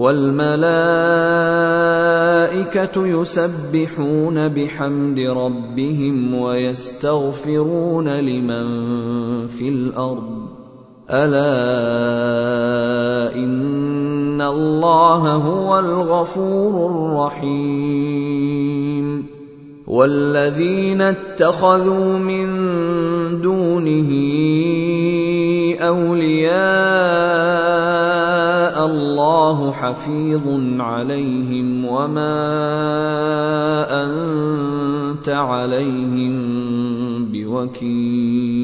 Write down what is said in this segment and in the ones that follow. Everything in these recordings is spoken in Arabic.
والملائكة يسبحون بحمد ربهم ويستغفرون لمن في الأرض. ألا إن الله هو الغفور الرحيم. والذين اتخذوا من دونه أولياء الله حفيظ عليهم وما أنت عليهم بوكيل.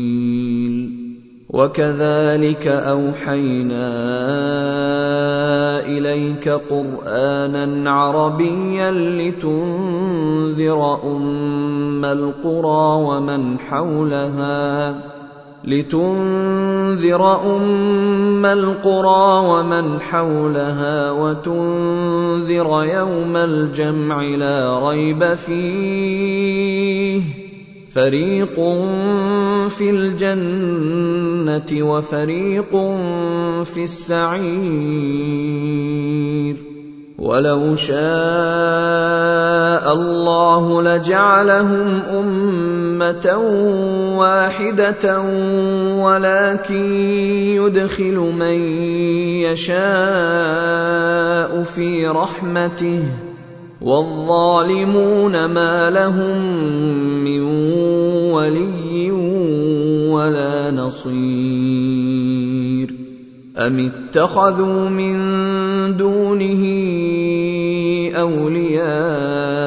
وكذلك أوحينا إليك قرآنا عربيا لتنذر أم القرى ومن حولها. لتنذر أم القرى ومن حولها وتنذر يوم الجمع لا ريب فيه. فريق في الجنة وفريق في السعير. ولو شاء الله لجعلهم أمة واحدة ولكن يدخل من يشاء في رحمته والظالمون ما لهم من ولي ولا نصير أم اتخذوا من دونه أولياء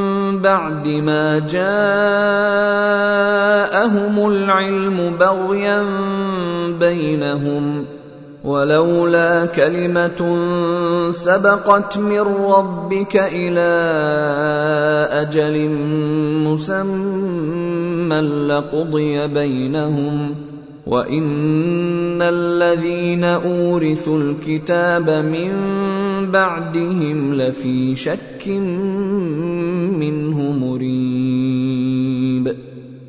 بعد ما جاءهم العلم بغيا بينهم ولولا كلمة سبقت من ربك إلى أجل مسمى لقضي بينهم وان الذين اورثوا الكتاب من بعدهم لفي شك منه مريب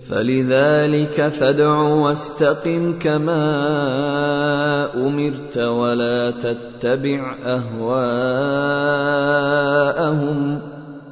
فلذلك فادع واستقم كما امرت ولا تتبع اهواءهم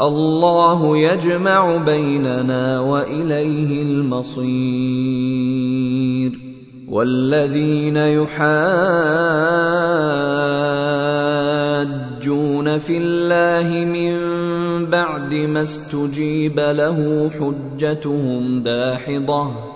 الله يجمع بيننا وإليه المصير. والذين يحاجون في الله من بعد ما استجيب له حجتهم داحضة.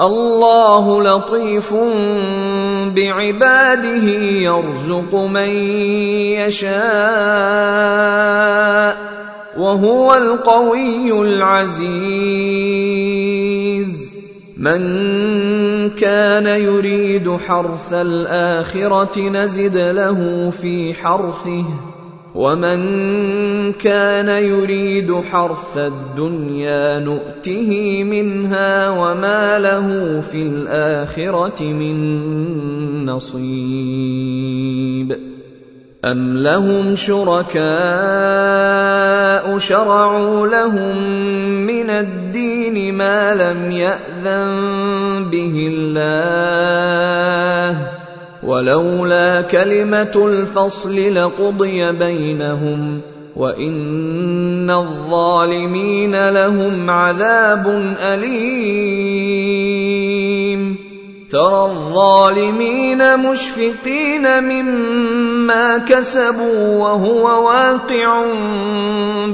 الله لطيف بعباده يرزق من يشاء وهو القوي العزيز. من كان يريد حرث الآخرة نزد له في حرثه. ومن كان يريد حرث الدنيا نؤته منها وما له في الاخره من نصيب ام لهم شركاء شرعوا لهم من الدين ما لم ياذن به الله ولولا كلمة الفصل لقضي بينهم وإن الظالمين لهم عذاب أليم. ترى الظالمين مشفقين مما كسبوا وهو واقع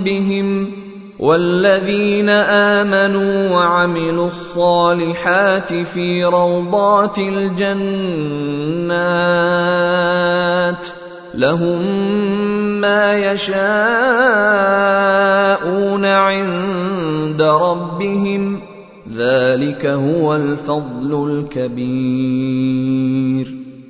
بهم. والذين آمنوا وعملوا الصالحات في روضات الجنات لهم ما يشاءون عند ربهم ذلك هو الفضل الكبير.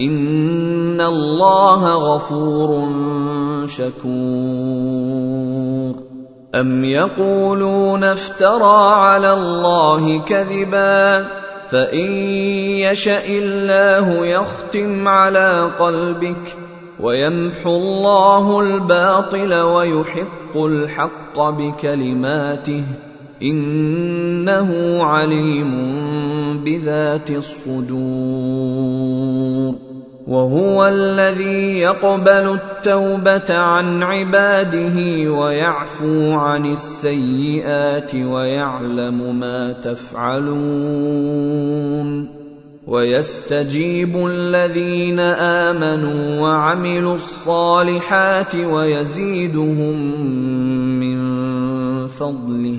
ان الله غفور شكور ام يقولون افترى على الله كذبا فان يشا الله يختم على قلبك ويمحو الله الباطل ويحق الحق بكلماته انه عليم بذات الصدور وهو الذي يقبل التوبة عن عباده ويعفو عن السيئات ويعلم ما تفعلون ويستجيب الذين آمنوا وعملوا الصالحات ويزيدهم من فضله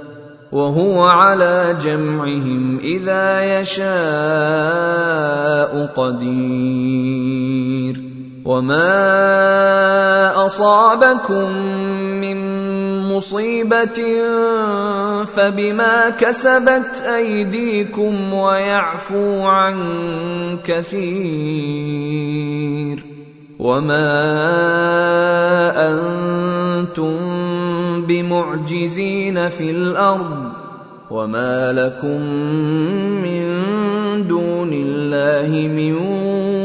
وهو على جمعهم إذا يشاء قدير. وما أصابكم من مصيبة فبما كسبت أيديكم ويعفو عن كثير. وما أنتم بمعجزين في الأرض وما لكم من دون الله من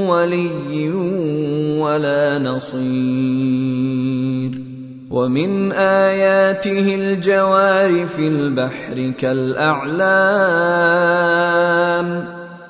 ولي ولا نصير ومن اياته الجوار في البحر كالاعلام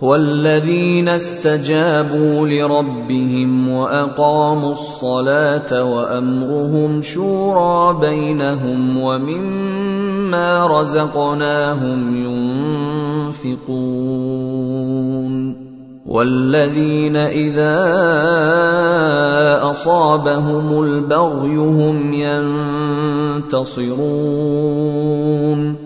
والذين استجابوا لربهم وأقاموا الصلاة وأمرهم شورى بينهم ومما رزقناهم ينفقون. والذين إذا أصابهم البغي هم ينتصرون.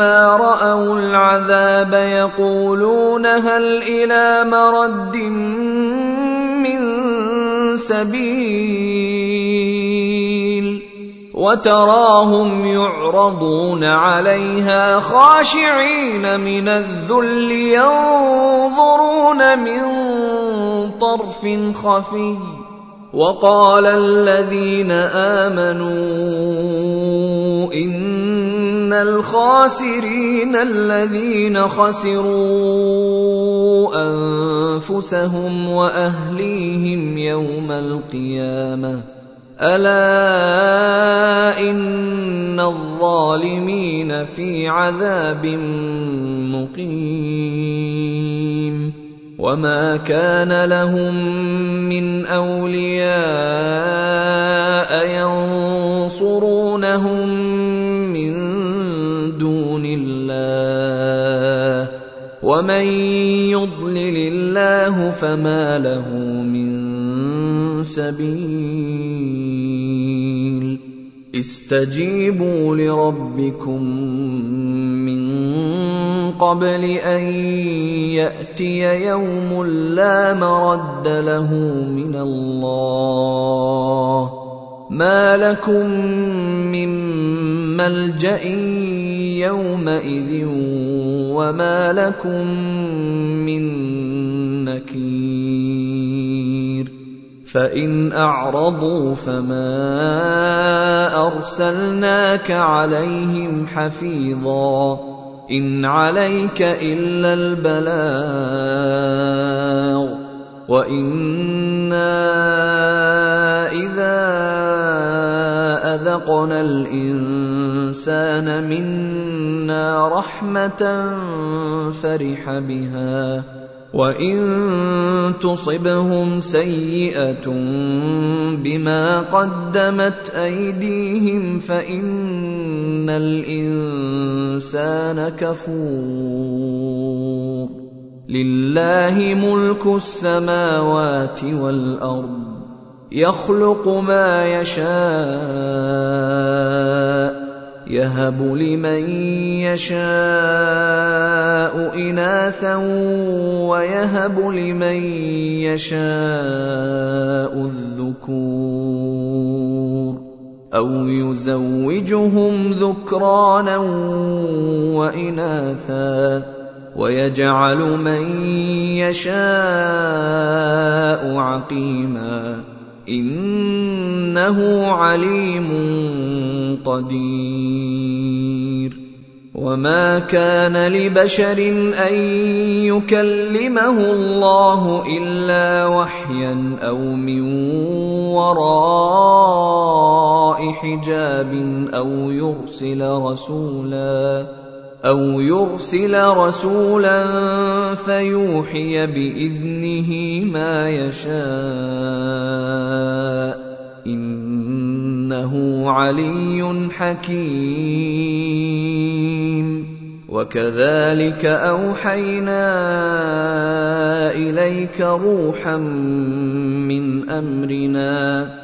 رأوا العذاب يقولون هل إلى مرد من سبيل وتراهم يعرضون عليها خاشعين من الذل ينظرون من طرف خفي وقال الذين آمنوا إن الخاسرين الذين خسروا أنفسهم وأهليهم يوم القيامة. ألا إن الظالمين في عذاب مقيم. وما كان لهم من أولياء ينصرونهم ومن يضلل الله فما له من سبيل استجيبوا لربكم من قبل ان ياتي يوم لا مرد له من الله ما لكم من ملجا يومئذ وما لكم من نكير فان اعرضوا فما ارسلناك عليهم حفيظا ان عليك الا البلاغ وأنا اذا اذقنا الانسان منا رحمه فرح بها وان تصبهم سيئه بما قدمت ايديهم فان الانسان كفور لله ملك السماوات والارض يخلق ما يشاء يهب لمن يشاء إناثا ويهب لمن يشاء الذكور. أو يزوجهم ذكرانا وإناثا ويجعل من يشاء عقيما. إنه عليم قدير. وما كان لبشر أن يكلمه الله إلا وحيا أو من وراء حجاب أو يرسل رسولا. أو يرسل رسولا فيوحي باذنه ما يشاء انه علي حكيم. وكذلك اوحينا اليك روحا من امرنا